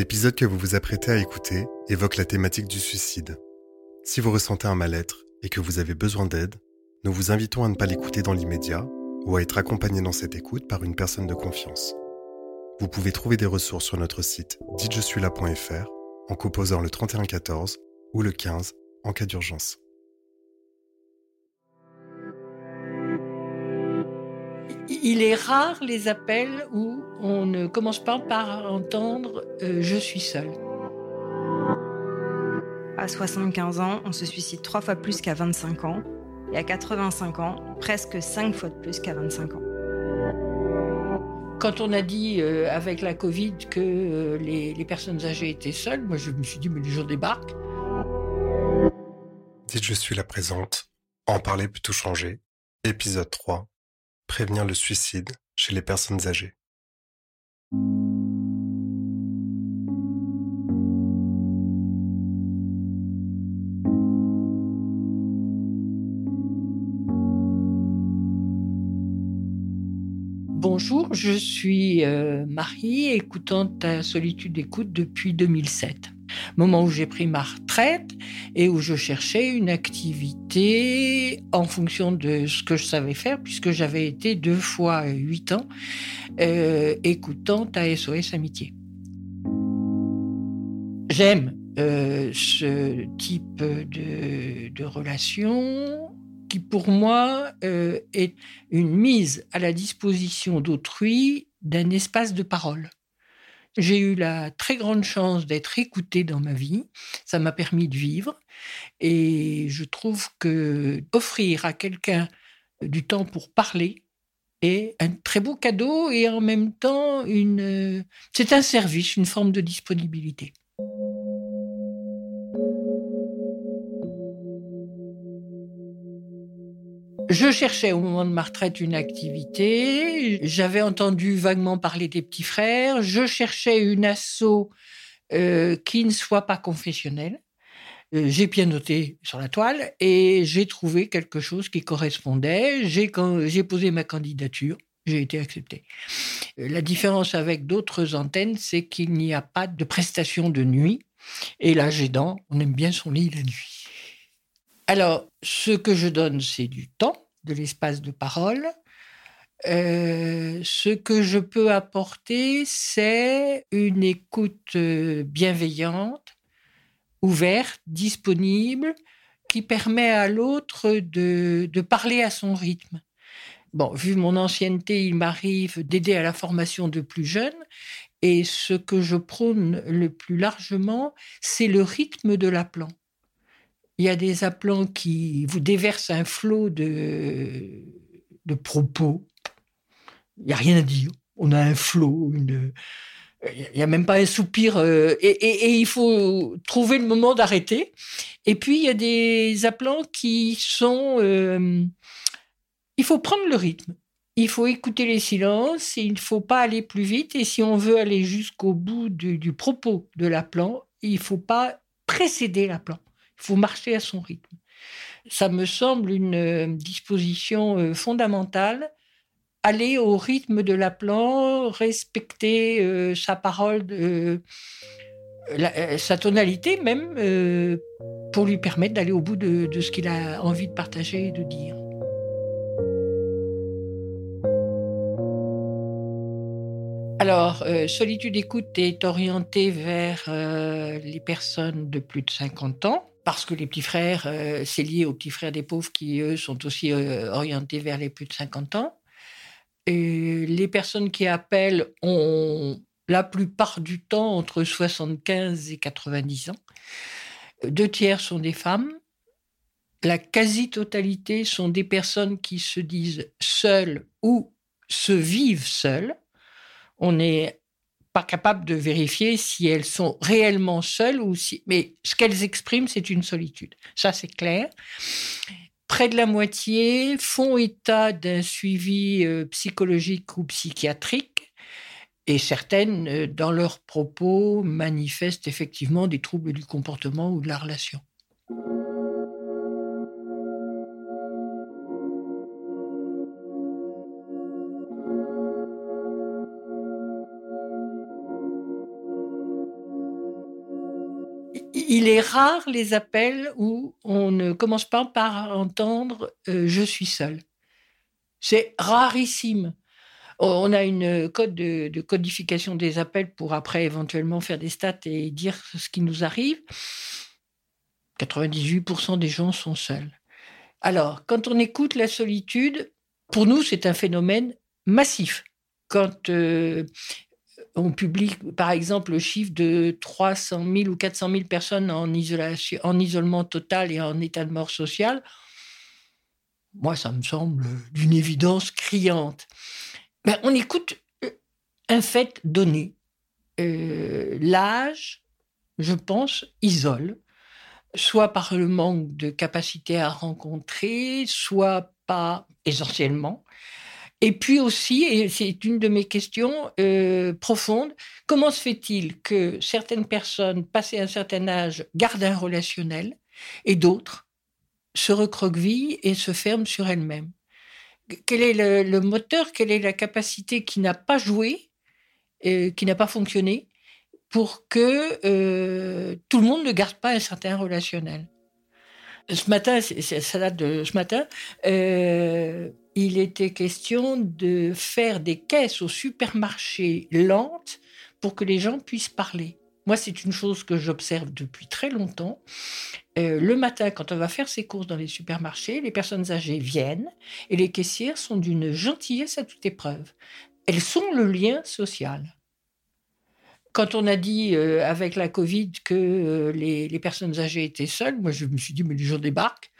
L'épisode que vous vous apprêtez à écouter évoque la thématique du suicide. Si vous ressentez un mal-être et que vous avez besoin d'aide, nous vous invitons à ne pas l'écouter dans l'immédiat ou à être accompagné dans cette écoute par une personne de confiance. Vous pouvez trouver des ressources sur notre site dites-je-suis-là.fr en composant le 3114 ou le 15 en cas d'urgence. Il est rare les appels où on ne commence pas par entendre euh, je suis seul. À 75 ans, on se suicide trois fois plus qu'à 25 ans. Et à 85 ans, presque cinq fois de plus qu'à 25 ans. Quand on a dit euh, avec la Covid que euh, les, les personnes âgées étaient seules, moi je me suis dit mais les jours débarquent. Dites je suis la présente. En parler peut tout changer. Épisode 3. Prévenir le suicide chez les personnes âgées. Bonjour, je suis euh, Marie, écoutant ta solitude d'écoute depuis 2007. Moment où j'ai pris ma retraite et où je cherchais une activité en fonction de ce que je savais faire, puisque j'avais été deux fois huit ans euh, écoutant ta SOS Amitié. J'aime euh, ce type de, de relation qui pour moi euh, est une mise à la disposition d'autrui d'un espace de parole. J'ai eu la très grande chance d'être écoutée dans ma vie, ça m'a permis de vivre et je trouve que offrir à quelqu'un du temps pour parler est un très beau cadeau et en même temps une c'est un service, une forme de disponibilité. Je cherchais au moment de ma retraite une activité. J'avais entendu vaguement parler des petits frères. Je cherchais une asso euh, qui ne soit pas confessionnelle. Euh, j'ai bien noté sur la toile et j'ai trouvé quelque chose qui correspondait. J'ai, j'ai posé ma candidature. J'ai été accepté. Euh, la différence avec d'autres antennes, c'est qu'il n'y a pas de prestation de nuit. Et là, j'ai dans, on aime bien son lit la nuit. Alors, ce que je donne, c'est du temps, de l'espace de parole. Euh, ce que je peux apporter, c'est une écoute euh, bienveillante, ouverte, disponible, qui permet à l'autre de, parler à son rythme. Bon, vu mon ancienneté, il m'arrive d'aider à la formation de plus jeunes. Et ce que je prône le plus largement, c'est le rythme de l'appelant. Il y a des appelants qui vous déversent un flot de, de propos. Il n'y a rien à dire. On a un flot, il n'y a même pas un soupir. Euh, et, il faut trouver le moment d'arrêter. Et puis, il y a des appelants qui sont... Euh, il faut prendre le rythme. Il faut écouter les silences. il ne faut pas aller plus vite. Et si on veut aller jusqu'au bout du, du propos de l'appelant, il ne faut pas précéder l'appelant. Faut marcher à son rythme. Ça me semble une euh, disposition euh, fondamentale. Aller au rythme de l'appelant, respecter euh, sa parole, sa tonalité même, pour lui permettre d'aller au bout de, ce qu'il a envie de partager et de dire. Alors, Solitude Écoute est orientée vers les personnes de plus de 50 ans, parce que les petits frères, euh, c'est lié aux petits frères des pauvres qui, eux, sont aussi orientés vers les plus de 50 ans. Les personnes qui appellent ont la plupart du temps entre 75 et 90 ans. Deux tiers sont des femmes. La quasi-totalité sont des personnes qui se disent seules ou se vivent seules on n'est pas capable de vérifier si elles sont réellement seules ou si. Mais ce qu'elles expriment, c'est une solitude. Ça, c'est clair. Près de la moitié font état d'un suivi euh, psychologique ou psychiatrique. Et certaines, euh, dans leurs propos, manifestent effectivement des troubles du comportement ou de la relation. Il est rare les appels où on ne commence pas par entendre euh, je suis seul. C'est rarissime. On a une code de, codification des appels pour après éventuellement faire des stats et dire ce qui nous arrive. 98% des gens sont seuls. Alors, quand on écoute la solitude, pour nous, c'est un phénomène massif. Quand euh, on publie, par exemple, le chiffre de 300 000 ou 400 000 personnes en, isolation, en isolement total et en état de mort social, moi, ça me semble d'une évidence criante. Ben, on écoute euh, un fait donné. Euh, l'âge, je pense, isole, soit par le manque de capacité à rencontrer, soit pas essentiellement. Et puis aussi, et c'est une de mes questions euh, profondes, comment se fait-il que certaines personnes, passées un certain âge, gardent un relationnel et d'autres se recroquevillent et se ferment sur elles-mêmes? Quel est le, moteur Quelle est la capacité qui n'a pas joué, euh, qui n'a pas fonctionné pour que euh, tout le monde ne garde pas un certain relationnel? Ce matin, ça date de ce matin, euh, il était question de faire des caisses au supermarché lentes pour que les gens puissent parler. Moi, c'est une chose que j'observe depuis très longtemps. Euh, le matin, quand on va faire ses courses dans les supermarchés, les personnes âgées viennent et les caissières sont d'une gentillesse à toute épreuve. Elles sont le lien social. Quand on a dit euh, avec la Covid que euh, les, personnes âgées étaient seules, moi je me suis dit, mais les gens débarquent.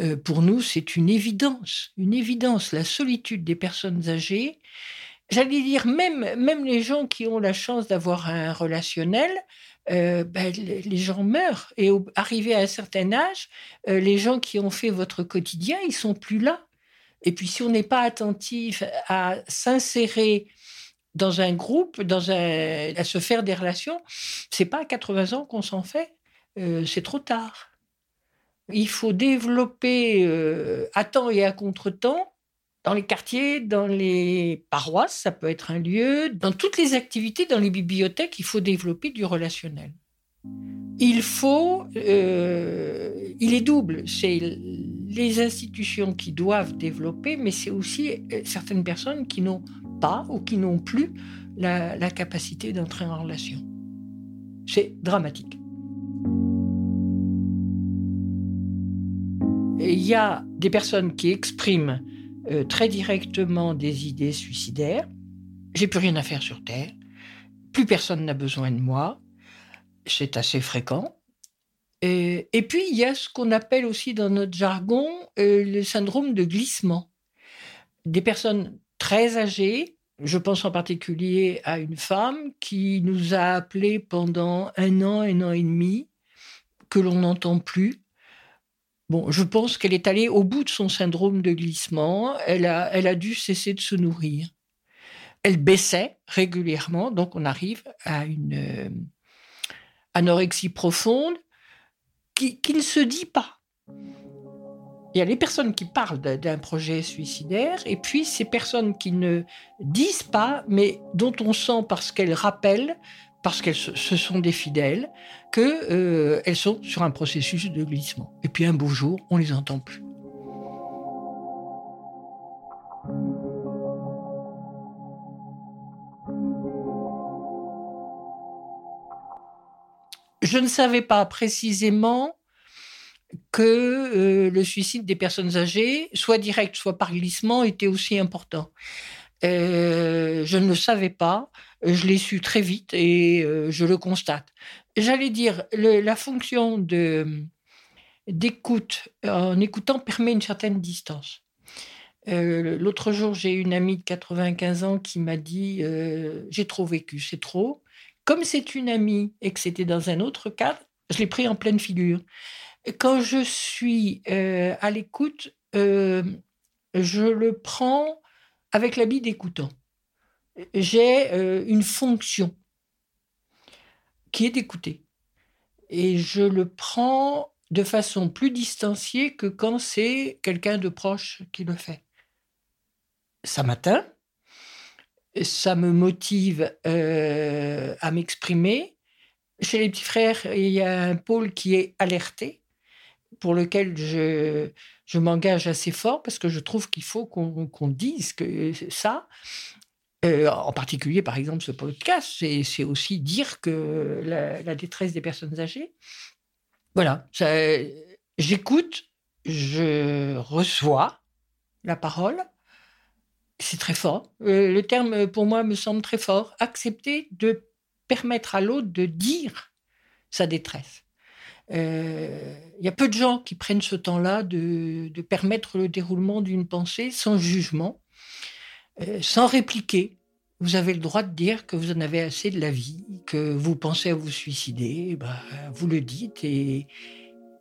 Euh, pour nous, c'est une évidence, une évidence, la solitude des personnes âgées. J'allais dire, même, même les gens qui ont la chance d'avoir un relationnel, ben, les gens meurent. Et arrivé à un certain âge, les gens qui ont fait votre quotidien, ils sont plus là. Et puis, si on n'est pas attentif à s'insérer dans un groupe, dans à se faire des relations, c'est pas à 80 ans qu'on s'en fait, euh, c'est trop tard. Il faut développer euh, à temps et à contre-temps dans les quartiers, dans les paroisses, ça peut être un lieu, dans toutes les activités, dans les bibliothèques, il faut développer du relationnel. Il faut, euh, il est double, c'est les institutions qui doivent développer, mais c'est aussi certaines personnes qui n'ont pas ou qui n'ont plus la, capacité d'entrer en relation. C'est dramatique. Il y a des personnes qui expriment euh, très directement des idées suicidaires. J'ai plus rien à faire sur Terre. Plus personne n'a besoin de moi. C'est assez fréquent. Et, puis, il y a ce qu'on appelle aussi dans notre jargon euh, le syndrome de glissement. Des personnes très âgée. Je pense en particulier à une femme qui nous a appelés pendant un an, un an et demi, que l'on n'entend plus. Bon, je pense qu'elle est allée au bout de son syndrome de glissement. Elle a, elle a dû cesser de se nourrir. Elle baissait régulièrement, donc on arrive à une euh, anorexie profonde qui ne se dit pas. Il y a les personnes qui parlent d'un projet suicidaire et puis ces personnes qui ne disent pas, mais dont on sent parce qu'elles rappellent, parce qu'elles ce sont des fidèles, qu'elles euh, sont sur un processus de glissement. Et puis un beau jour, on les entend plus. Je ne savais pas précisément que euh, le suicide des personnes âgées, soit direct, soit par glissement, était aussi important. Euh, je ne le savais pas, je l'ai su très vite et euh, je le constate. J'allais dire, la fonction d'écoute, en écoutant, permet une certaine distance. L'autre jour, j'ai une amie de 95 ans qui m'a dit J'ai trop vécu, c'est trop. Comme c'est une amie et que c'était dans un autre cadre, je l'ai pris en pleine figure quand je suis euh, à l'écoute, euh, je le prends avec l'habit d'écoutant. J'ai euh, une fonction qui est d'écouter. Et je le prends de façon plus distanciée que quand c'est quelqu'un de proche qui le fait. Ça m'atteint, ça me motive à m'exprimer, Chez les petits frères, il y a un pôle qui est alerté, pour lequel je, je m'engage assez fort, parce que je trouve qu'il faut qu'on dise que ça. Euh, en particulier, par exemple, ce podcast, c'est aussi dire que la, détresse des personnes âgées. Voilà, j'écoute, je reçois la parole. C'est très fort. Euh, le terme, pour moi, me semble très fort. Accepter de permettre à l'autre de dire sa détresse. Il euh, y a peu de gens qui prennent ce temps-là de, permettre le déroulement d'une pensée sans jugement, euh, sans répliquer. Vous avez le droit de dire que vous en avez assez de la vie, que vous pensez à vous suicider, bah, vous le dites et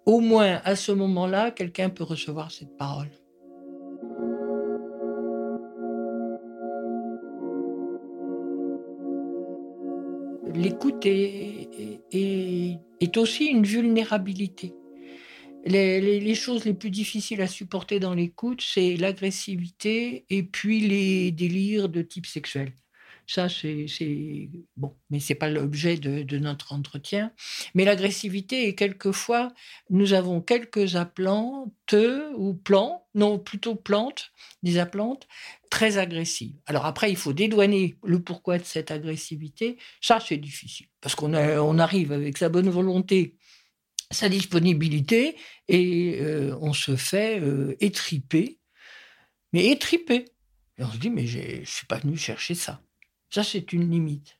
au moins à ce moment-là, quelqu'un peut recevoir cette parole. L'écoute est, aussi une vulnérabilité. Les, choses les plus difficiles à supporter dans l'écoute, c'est l'agressivité et puis les délires de type sexuel. Ça, c'est bon, mais c'est pas l'objet de, notre entretien. Mais l'agressivité est quelquefois, nous avons quelques applantes ou plants, non plutôt plantes, des applantes très agressives. Alors après, il faut dédouaner le pourquoi de cette agressivité. Ça, c'est difficile parce qu'on on arrive avec sa bonne volonté sa disponibilité et euh, on se fait euh, étriper, mais étriper. Et on se dit, mais je ne suis pas venu chercher ça. Ça, c'est une limite.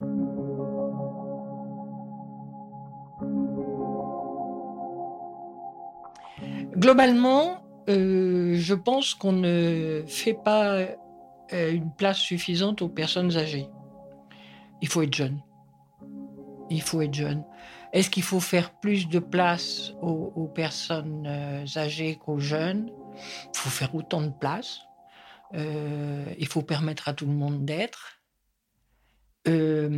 Globalement, euh, je pense qu'on ne fait pas euh, une place suffisante aux personnes âgées. Il faut être jeune. Il faut être jeune. Est-ce qu'il faut faire plus de place aux, personnes euh, âgées qu'aux jeunes? Il faut faire autant de place. il faut permettre à tout le monde d'être. Euh,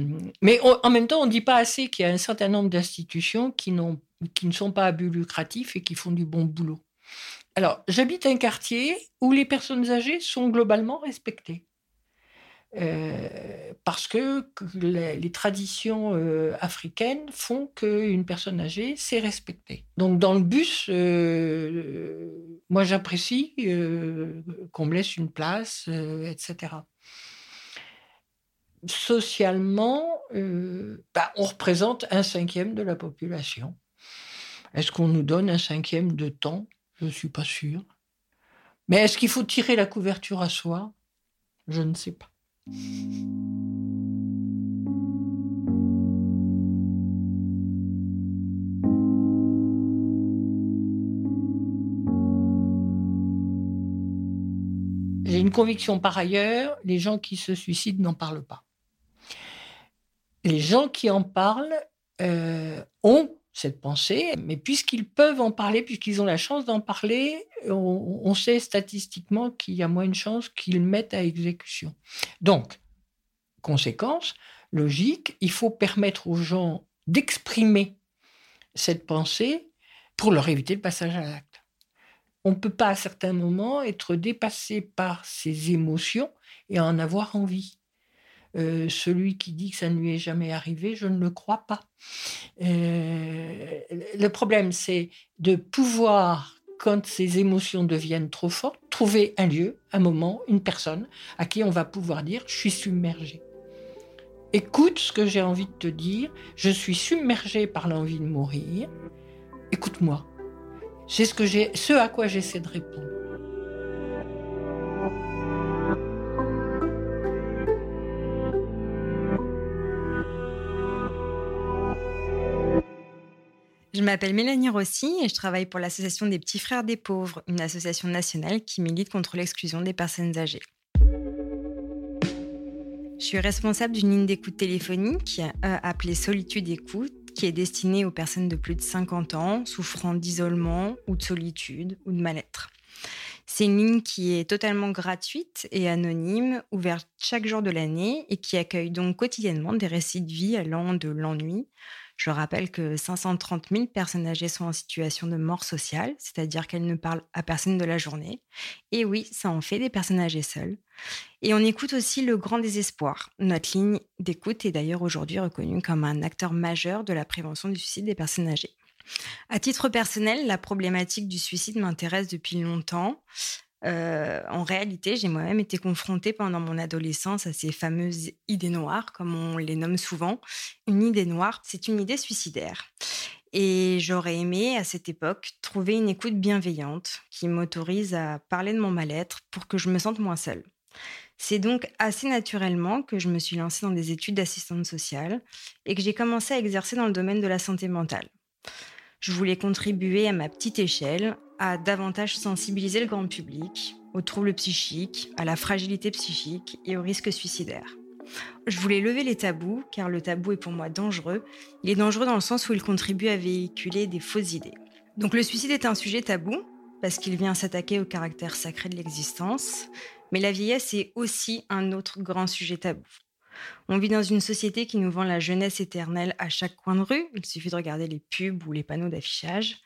mais en même temps, on ne dit pas assez qu'il y a un certain nombre d'institutions qui, ne sont pas à but lucratif et qui font du bon boulot. Alors, j'habite un quartier où les personnes âgées sont globalement respectées. Euh, parce que les, traditions euh, africaines font qu'une personne âgée, c'est respecté. Donc dans le bus, moi j'apprécie qu'on me laisse une place, etc socialement, euh, bah, on représente un cinquième de la population. Est-ce qu'on nous donne un cinquième de temps? Je ne suis pas sûr. Mais est-ce qu'il faut tirer la couverture à soi? Je ne sais pas. J'ai une conviction par ailleurs, les gens qui se suicident n'en parlent pas les gens qui en parlent euh, ont cette pensée, mais puisqu'ils peuvent en parler, puisqu'ils ont la chance d'en parler, on, sait statistiquement qu'il y a moins de chances qu'ils mettent à exécution. Donc, conséquence logique, il faut permettre aux gens d'exprimer cette pensée pour leur éviter le passage à l'acte. On ne peut pas à certains moments être dépassé par ses émotions et en avoir envie. Euh, celui qui dit que ça ne lui est jamais arrivé, je ne le crois pas. Euh, le problème, c'est de pouvoir, quand ces émotions deviennent trop fortes, trouver un lieu, un moment, une personne à qui on va pouvoir dire je suis submergé. Écoute ce que j'ai envie de te dire, je suis submergé par l'envie de mourir. Écoute-moi. C'est ce, à quoi j'essaie de répondre. Je m'appelle Mélanie Rossi et je travaille pour l'Association des Petits Frères des Pauvres, une association nationale qui milite contre l'exclusion des personnes âgées. Je suis responsable d'une ligne d'écoute téléphonique euh, appelée Solitude Écoute, qui est destinée aux personnes de plus de 50 ans souffrant d'isolement ou de solitude ou de mal-être. C'est une ligne qui est totalement gratuite et anonyme, ouverte chaque jour de l'année et qui accueille donc quotidiennement des récits de vie allant de l'ennui Je rappelle que 530 000 personnes âgées sont en situation de mort sociale, c'est-à-dire qu'elles ne parlent à personne de la journée. Et oui, ça en fait des personnes âgées seules. Et on écoute aussi le grand désespoir. Notre ligne d'écoute est d'ailleurs aujourd'hui reconnue comme un acteur majeur de la prévention du suicide des personnes âgées. À titre personnel, la problématique du suicide m'intéresse depuis longtemps. Euh, en réalité, j'ai moi-même été confrontée pendant mon adolescence à ces fameuses idées noires, comme on les nomme souvent. Une idée noire, c'est une idée suicidaire. Et j'aurais aimé, à cette époque, trouver une écoute bienveillante qui m'autorise à parler de mon mal-être pour que je me sente moins seule. C'est donc assez naturellement que je me suis lancée dans des études d'assistante sociale et que j'ai commencé à exercer dans le domaine de la santé mentale. Je voulais contribuer à ma petite échelle à davantage sensibiliser le grand public aux troubles psychiques, à la fragilité psychique et aux risques suicidaires. Je voulais lever les tabous, car le tabou est pour moi dangereux. Il est dangereux dans le sens où il contribue à véhiculer des fausses idées. Donc le suicide est un sujet tabou, parce qu'il vient s'attaquer au caractère sacré de l'existence, mais la vieillesse est aussi un autre grand sujet tabou. On vit dans une société qui nous vend la jeunesse éternelle à chaque coin de rue. Il suffit de regarder les pubs ou les panneaux d'affichage.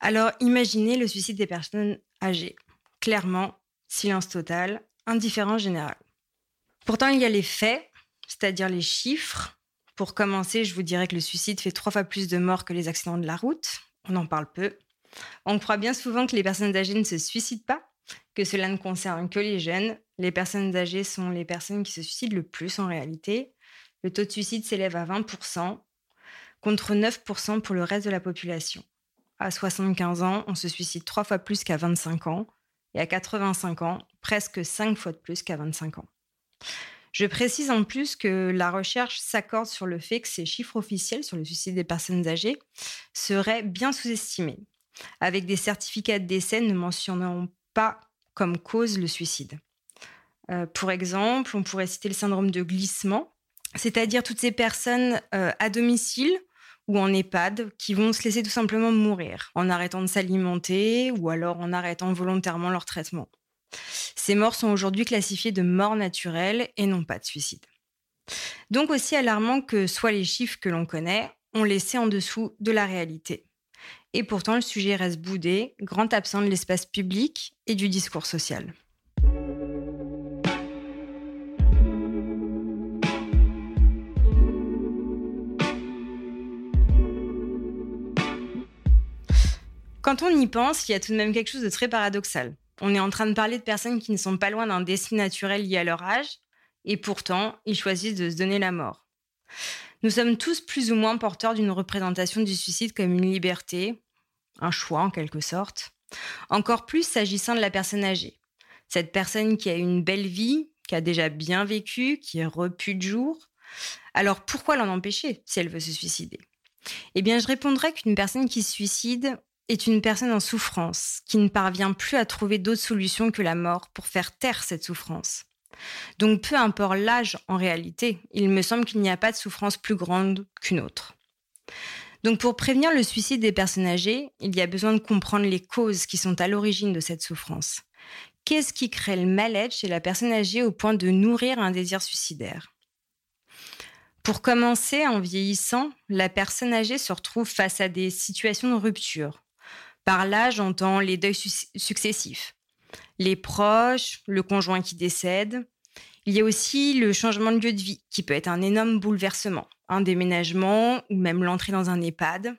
Alors imaginez le suicide des personnes âgées. Clairement, silence total, indifférence générale. Pourtant, il y a les faits, c'est-à-dire les chiffres. Pour commencer, je vous dirais que le suicide fait trois fois plus de morts que les accidents de la route. On en parle peu. On croit bien souvent que les personnes âgées ne se suicident pas, que cela ne concerne que les jeunes. Les personnes âgées sont les personnes qui se suicident le plus en réalité. Le taux de suicide s'élève à 20%, contre 9% pour le reste de la population. À 75 ans, on se suicide trois fois plus qu'à 25 ans, et à 85 ans, presque cinq fois de plus qu'à 25 ans. Je précise en plus que la recherche s'accorde sur le fait que ces chiffres officiels sur le suicide des personnes âgées seraient bien sous-estimés, avec des certificats de décès ne mentionnant pas comme cause le suicide. Euh, pour exemple, on pourrait citer le syndrome de glissement, c'est-à-dire toutes ces personnes euh, à domicile ou en EHPAD qui vont se laisser tout simplement mourir en arrêtant de s'alimenter ou alors en arrêtant volontairement leur traitement. Ces morts sont aujourd'hui classifiées de morts naturelles et non pas de suicide. Donc aussi alarmant que soient les chiffres que l'on connaît, on laissé en dessous de la réalité. Et pourtant, le sujet reste boudé, grand absent de l'espace public et du discours social. Quand on y pense, il y a tout de même quelque chose de très paradoxal. On est en train de parler de personnes qui ne sont pas loin d'un destin naturel lié à leur âge, et pourtant, ils choisissent de se donner la mort. Nous sommes tous plus ou moins porteurs d'une représentation du suicide comme une liberté, un choix en quelque sorte. Encore plus s'agissant de la personne âgée. Cette personne qui a une belle vie, qui a déjà bien vécu, qui est repue de jour. Alors pourquoi l'en empêcher si elle veut se suicider? Eh bien, je répondrais qu'une personne qui se suicide est une personne en souffrance qui ne parvient plus à trouver d'autres solutions que la mort pour faire taire cette souffrance. Donc peu importe l'âge en réalité, il me semble qu'il n'y a pas de souffrance plus grande qu'une autre. Donc pour prévenir le suicide des personnes âgées, il y a besoin de comprendre les causes qui sont à l'origine de cette souffrance. Qu'est-ce qui crée le mal-être chez la personne âgée au point de nourrir un désir suicidaire? Pour commencer, en vieillissant, la personne âgée se retrouve face à des situations de rupture, par là, j'entends les deuils successifs. Les proches, le conjoint qui décède. Il y a aussi le changement de lieu de vie, qui peut être un énorme bouleversement, un déménagement ou même l'entrée dans un EHPAD.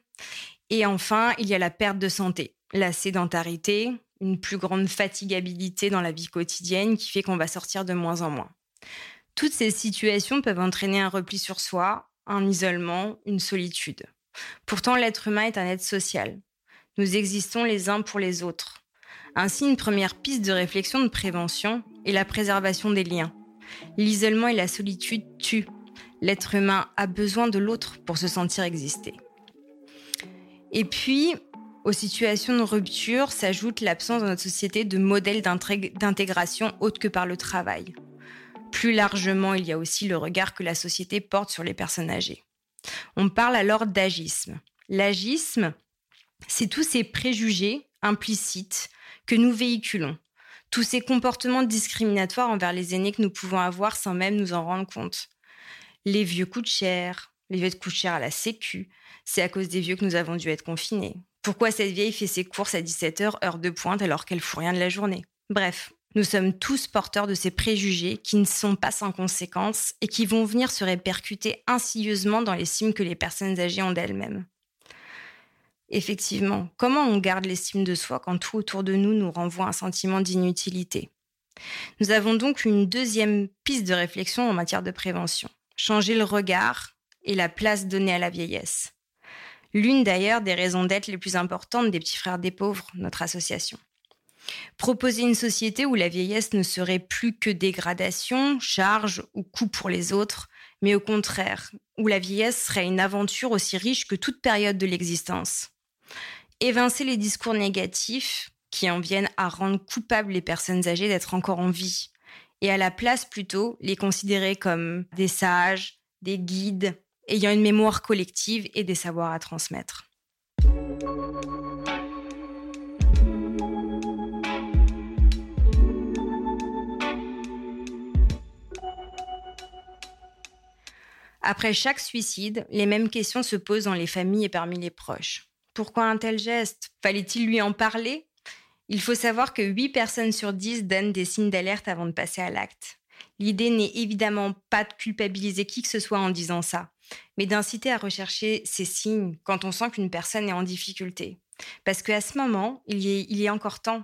Et enfin, il y a la perte de santé, la sédentarité, une plus grande fatigabilité dans la vie quotidienne qui fait qu'on va sortir de moins en moins. Toutes ces situations peuvent entraîner un repli sur soi, un isolement, une solitude. Pourtant, l'être humain est un être social. Nous existons les uns pour les autres. Ainsi, une première piste de réflexion de prévention est la préservation des liens. L'isolement et la solitude tuent. L'être humain a besoin de l'autre pour se sentir exister. Et puis, aux situations de rupture s'ajoute l'absence dans notre société de modèles d'intégration autre que par le travail. Plus largement, il y a aussi le regard que la société porte sur les personnes âgées. On parle alors d'agisme. L'agisme, c'est tous ces préjugés implicites que nous véhiculons, tous ces comportements discriminatoires envers les aînés que nous pouvons avoir sans même nous en rendre compte. Les vieux coûtent cher, les lieux de coucher à la sécu, c'est à cause des vieux que nous avons dû être confinés. Pourquoi cette vieille fait ses courses à 17h, heure de pointe, alors qu'elle fout rien de la journée? Bref, nous sommes tous porteurs de ces préjugés qui ne sont pas sans conséquences et qui vont venir se répercuter insidieusement dans l'estime que les personnes âgées ont d'elles-mêmes. Effectivement, comment on garde l'estime de soi quand tout autour de nous nous renvoie un sentiment d'inutilité? Nous avons donc une deuxième piste de réflexion en matière de prévention. Changer le regard et la place donnée à la vieillesse. L'une d'ailleurs des raisons d'être les plus importantes des petits frères des pauvres, notre association. Proposer une société où la vieillesse ne serait plus que dégradation, charge ou coût pour les autres, mais au contraire, où la vieillesse serait une aventure aussi riche que toute période de l'existence. Évincer les discours négatifs qui en viennent à rendre coupables les personnes âgées d'être encore en vie, et à la place plutôt les considérer comme des sages, des guides, ayant une mémoire collective et des savoirs à transmettre. Après chaque suicide, les mêmes questions se posent dans les familles et parmi les proches. Pourquoi un tel geste? Fallait-il lui en parler? Il faut savoir que 8 personnes sur 10 donnent des signes d'alerte avant de passer à l'acte. L'idée n'est évidemment pas de culpabiliser qui que ce soit en disant ça, mais d'inciter à rechercher ces signes quand on sent qu'une personne est en difficulté. Parce qu'à ce moment, il y, est, il y a encore temps.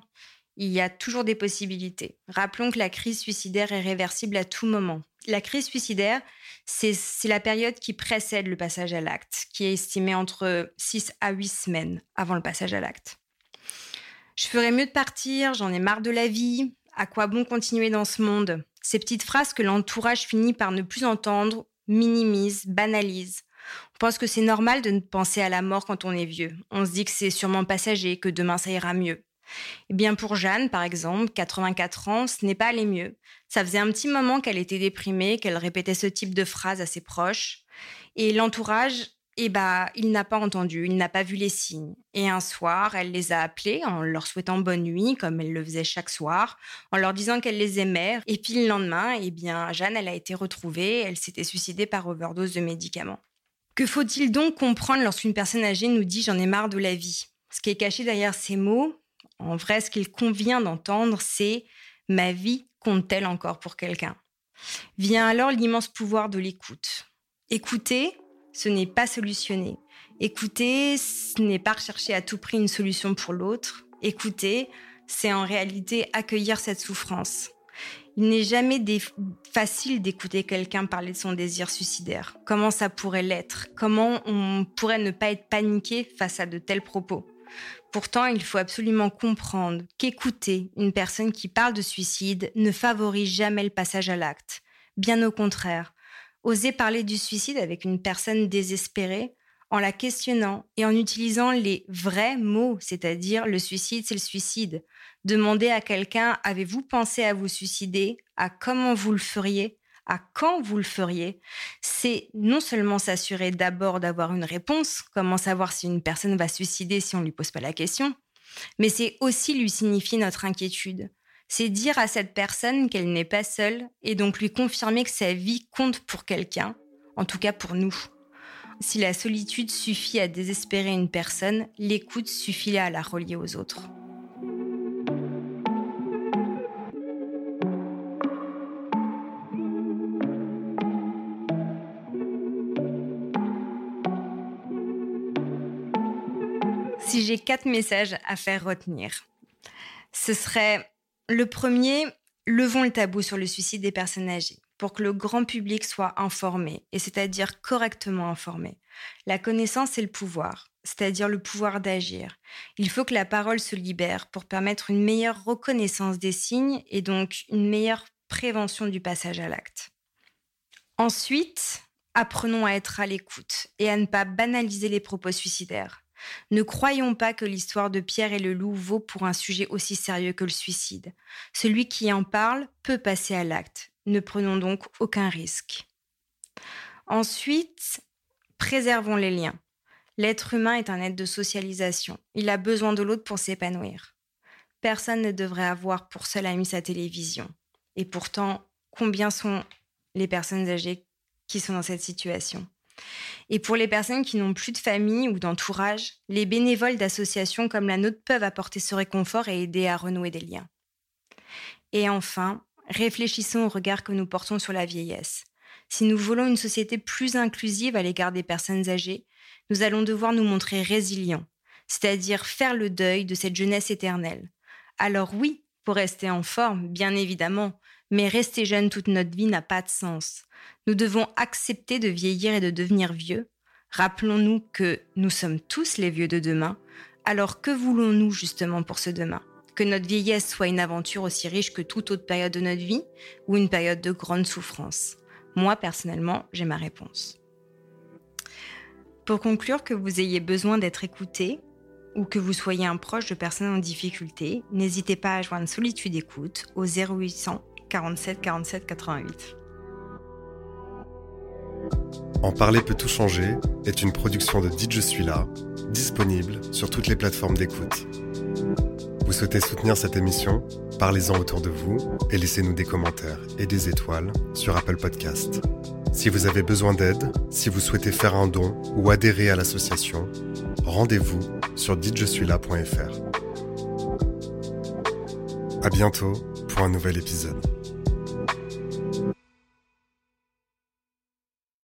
Il y a toujours des possibilités. Rappelons que la crise suicidaire est réversible à tout moment. La crise suicidaire, c'est la période qui précède le passage à l'acte, qui est estimée entre 6 à 8 semaines avant le passage à l'acte. Je ferais mieux de partir, j'en ai marre de la vie, à quoi bon continuer dans ce monde? Ces petites phrases que l'entourage finit par ne plus entendre, minimise, banalise. On pense que c'est normal de ne penser à la mort quand on est vieux. On se dit que c'est sûrement passager, que demain ça ira mieux. Eh bien, pour Jeanne, par exemple, 84 ans, ce n'est pas aller mieux. Ça faisait un petit moment qu'elle était déprimée, qu'elle répétait ce type de phrases à ses proches. Et l'entourage, eh bah, il n'a pas entendu, il n'a pas vu les signes. Et un soir, elle les a appelés en leur souhaitant bonne nuit, comme elle le faisait chaque soir, en leur disant qu'elle les aimait. Et puis le lendemain, eh bien, Jeanne, elle a été retrouvée, elle s'était suicidée par overdose de médicaments. Que faut-il donc comprendre lorsqu'une personne âgée nous dit j'en ai marre de la vie Ce qui est caché derrière ces mots, en vrai, ce qu'il convient d'entendre, c'est ma vie compte-t-elle encore pour quelqu'un? Vient alors l'immense pouvoir de l'écoute. Écouter, ce n'est pas solutionner. Écouter, ce n'est pas rechercher à tout prix une solution pour l'autre. Écouter, c'est en réalité accueillir cette souffrance. Il n'est jamais facile d'écouter quelqu'un parler de son désir suicidaire. Comment ça pourrait l'être? Comment on pourrait ne pas être paniqué face à de tels propos? Pourtant, il faut absolument comprendre qu'écouter une personne qui parle de suicide ne favorise jamais le passage à l'acte. Bien au contraire, oser parler du suicide avec une personne désespérée, en la questionnant et en utilisant les vrais mots, c'est-à-dire le suicide, c'est le suicide. Demander à quelqu'un, avez-vous pensé à vous suicider? À comment vous le feriez? À quand vous le feriez, c'est non seulement s'assurer d'abord d'avoir une réponse, comment savoir si une personne va suicider si on ne lui pose pas la question, mais c'est aussi lui signifier notre inquiétude. C'est dire à cette personne qu'elle n'est pas seule et donc lui confirmer que sa vie compte pour quelqu'un, en tout cas pour nous. Si la solitude suffit à désespérer une personne, l'écoute suffit à la relier aux autres. Si j'ai quatre messages à faire retenir, ce serait le premier, levons le tabou sur le suicide des personnes âgées pour que le grand public soit informé, et c'est-à-dire correctement informé. La connaissance est le pouvoir, c'est-à-dire le pouvoir d'agir. Il faut que la parole se libère pour permettre une meilleure reconnaissance des signes et donc une meilleure prévention du passage à l'acte. Ensuite, apprenons à être à l'écoute et à ne pas banaliser les propos suicidaires. Ne croyons pas que l'histoire de Pierre et le loup vaut pour un sujet aussi sérieux que le suicide. Celui qui en parle peut passer à l'acte. Ne prenons donc aucun risque. Ensuite, préservons les liens. L'être humain est un être de socialisation. Il a besoin de l'autre pour s'épanouir. Personne ne devrait avoir pour seul ami sa télévision. Et pourtant, combien sont les personnes âgées qui sont dans cette situation? Et pour les personnes qui n'ont plus de famille ou d'entourage, les bénévoles d'associations comme la nôtre peuvent apporter ce réconfort et aider à renouer des liens. Et enfin, réfléchissons au regard que nous portons sur la vieillesse. Si nous voulons une société plus inclusive à l'égard des personnes âgées, nous allons devoir nous montrer résilients, c'est-à-dire faire le deuil de cette jeunesse éternelle. Alors oui, pour rester en forme, bien évidemment, mais rester jeune toute notre vie n'a pas de sens. Nous devons accepter de vieillir et de devenir vieux. Rappelons-nous que nous sommes tous les vieux de demain. Alors que voulons-nous justement pour ce demain? Que notre vieillesse soit une aventure aussi riche que toute autre période de notre vie ou une période de grande souffrance? Moi, personnellement, j'ai ma réponse. Pour conclure, que vous ayez besoin d'être écouté ou que vous soyez un proche de personnes en difficulté, n'hésitez pas à joindre Solitude Écoute au 0800 47 47 88. En parler peut tout changer est une production de Dit Je suis là, disponible sur toutes les plateformes d'écoute. Vous souhaitez soutenir cette émission? Parlez-en autour de vous et laissez-nous des commentaires et des étoiles sur Apple Podcast. Si vous avez besoin d'aide, si vous souhaitez faire un don ou adhérer à l'association, rendez-vous sur ditjessuis-là.fr. À bientôt pour un nouvel épisode.